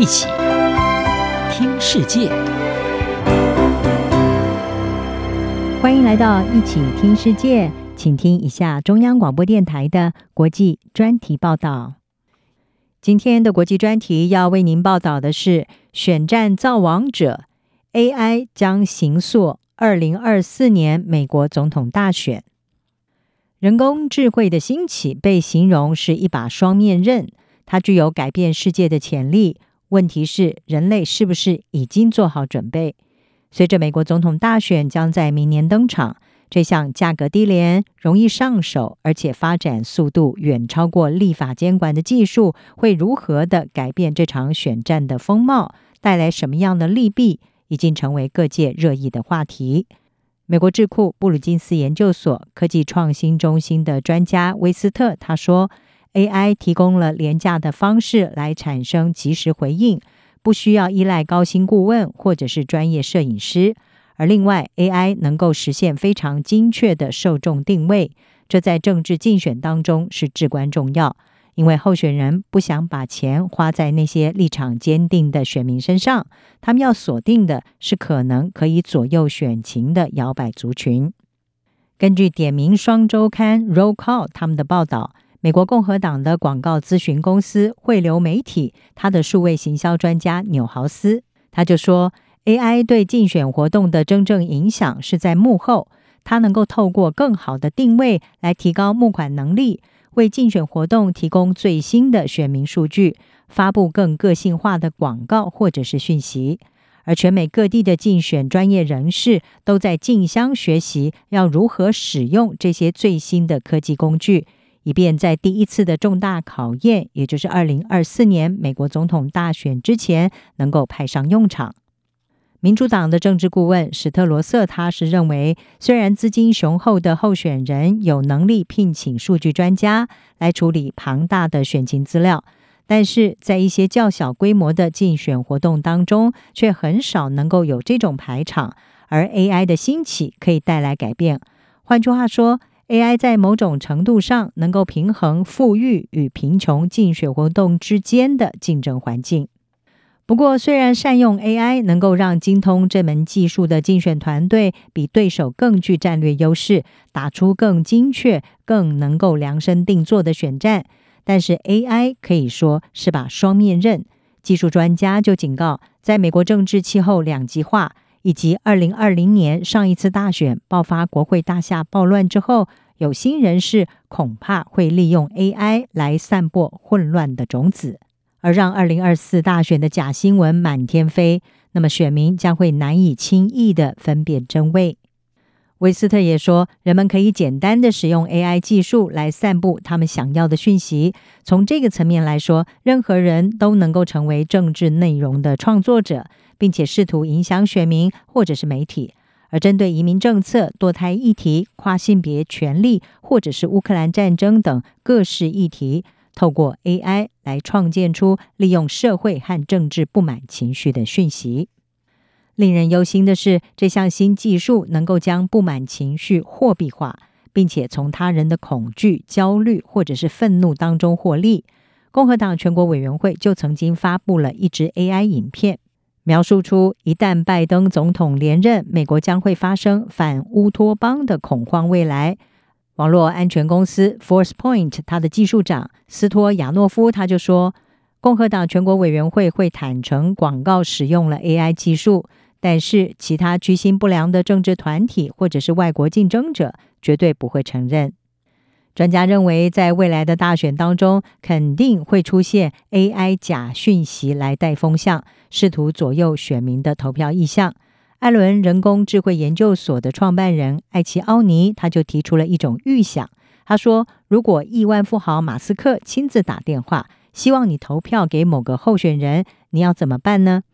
一起听世界，欢迎来到一起听世界，请听一下中央广播电台的国际专题报道。今天的国际专题要为您报道的是：选战造王者 AI 将形塑二零二四年美国总统大选。人工智慧的兴起被形容是一把双面刃，它具有改变世界的潜力。问题是，人类是不是已经做好准备？随着美国总统大选将在明年登场，这项价格低廉、容易上手，而且发展速度远超过立法监管的技术，会如何的改变这场选战的风貌？带来什么样的利弊？已经成为各界热议的话题。美国智库布鲁金斯研究所科技创新中心的专家威斯特他说：“AI 提供了廉价的方式来产生即时回应，不需要依赖高薪顾问或者是专业摄影师。而另外，AI 能够实现非常精确的受众定位，这在政治竞选当中是至关重要。”因为候选人不想把钱花在那些立场坚定的选民身上，他们要锁定的是可能可以左右选情的摇摆族群。根据点名双周刊 Roll Call 他们的报道，美国共和党的广告咨询公司汇流媒体，他的数位行销专家纽豪斯他就说，AI 对竞选活动的真正影响是在幕后，它能够透过更好的定位来提高募款能力。为竞选活动提供最新的选民数据，发布更个性化的广告或者是讯息，而全美各地的竞选专业人士都在竞相学习要如何使用这些最新的科技工具，以便在第一次的重大考验，也就是二零二四年美国总统大选之前，能够派上用场。民主党的政治顾问史特罗瑟，他是认为，虽然资金雄厚的候选人有能力聘请数据专家来处理庞大的选情资料，但是在一些较小规模的竞选活动当中，却很少能够有这种排场。而 AI 的兴起可以带来改变。换句话说，AI 在某种程度上能够平衡富裕与贫穷竞选活动之间的竞争环境。不过，虽然善用 AI 能够让精通这门技术的竞选团队比对手更具战略优势，打出更精确、更能够量身定做的选战，但是 AI 可以说是把双面刃。技术专家就警告，在美国政治气候两极化以及二零二零年上一次大选爆发国会大厦暴乱之后，有心人士恐怕会利用 AI 来散播混乱的种子。而让二零二四大选的假新闻满天飞，那么选民将会难以轻易的分辨真伪。威斯特也说，人们可以简单地使用 AI 技术来散布他们想要的讯息。从这个层面来说，任何人都能够成为政治内容的创作者，并且试图影响选民或者是媒体。而针对移民政策、堕胎议题、跨性别权利，或者是乌克兰战争等各式议题。透过 AI 来创建出利用社会和政治不满情绪的讯息。令人忧心的是，这项新技术能够将不满情绪货币化，并且从他人的恐惧、焦虑或者是愤怒当中获利。共和党全国委员会就曾经发布了一支 AI 影片，描述出一旦拜登总统连任，美国将会发生反乌托邦的恐慌未来。网络安全公司 Forcepoint，它的技术长斯托亚诺夫他就说，共和党全国委员会会坦诚广告使用了 AI 技术，但是其他居心不良的政治团体或者是外国竞争者绝对不会承认。专家认为，在未来的大选当中，肯定会出现 AI 假讯息来带风向，试图左右选民的投票意向。艾伦人工智慧研究所的创办人艾奇奥尼，他就提出了一种预想。他说：“如果亿万富豪马斯克亲自打电话，希望你投票给某个候选人，你要怎么办呢？”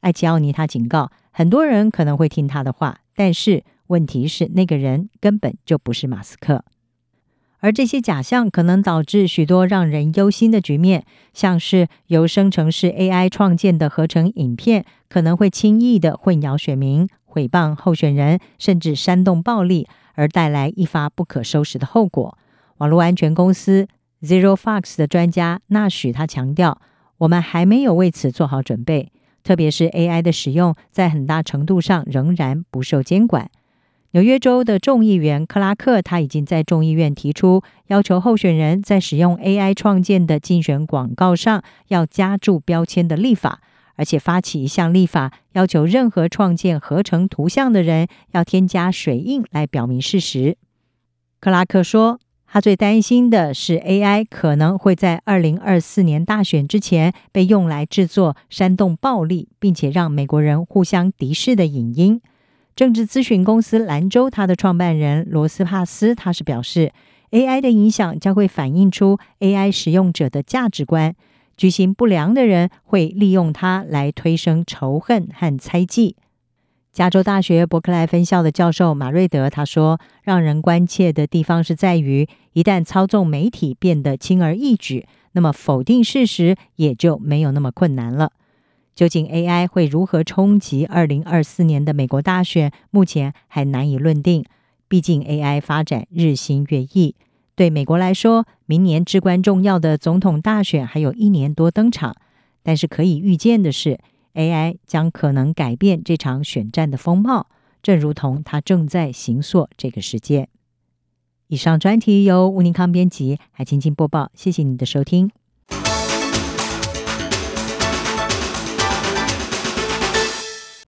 艾奇奥尼他警告，很多人可能会听他的话，但是问题是，那个人根本就不是马斯克。而这些假象可能导致许多让人忧心的局面，像是由生成式 AI 创建的合成影片，可能会轻易的混淆选民、诽谤候选人，甚至煽动暴力，而带来一发不可收拾的后果。网络安全公司 ZeroFox 的专家纳许他强调：“我们还没有为此做好准备，特别是 AI 的使用，在很大程度上仍然不受监管。纽约州的众议员克拉克，他已经在众议院提出，要求候选人在使用 AI 创建的竞选广告上要加注标签的立法，而且发起一项立法，要求任何创建合成图像的人要添加水印来表明事实。克拉克说，他最担心的是 AI 可能会在二零二四年大选之前被用来制作煽动暴力，并且让美国人互相敌视的影音。政治咨询公司兰州，他的创办人罗斯帕斯，他是表示，AI 的影响将会反映出 AI 使用者的价值观，居心不良的人会利用它来推升仇恨和猜忌。加州大学伯克莱分校的教授马瑞德他说，让人关切的地方是在于，一旦操纵媒体变得轻而易举，那么否定事实也就没有那么困难了。究竟 AI 会如何冲击二零二四年的美国大选？目前还难以论定。毕竟 AI 发展日新月异，对美国来说，明年至关重要的总统大选还有一年多登场。但是可以预见的是，AI 将可能改变这场选战的风貌，正如同它正在行塑这个世界。以上专题由吴宁康编辑，还清清播报。谢谢你的收听。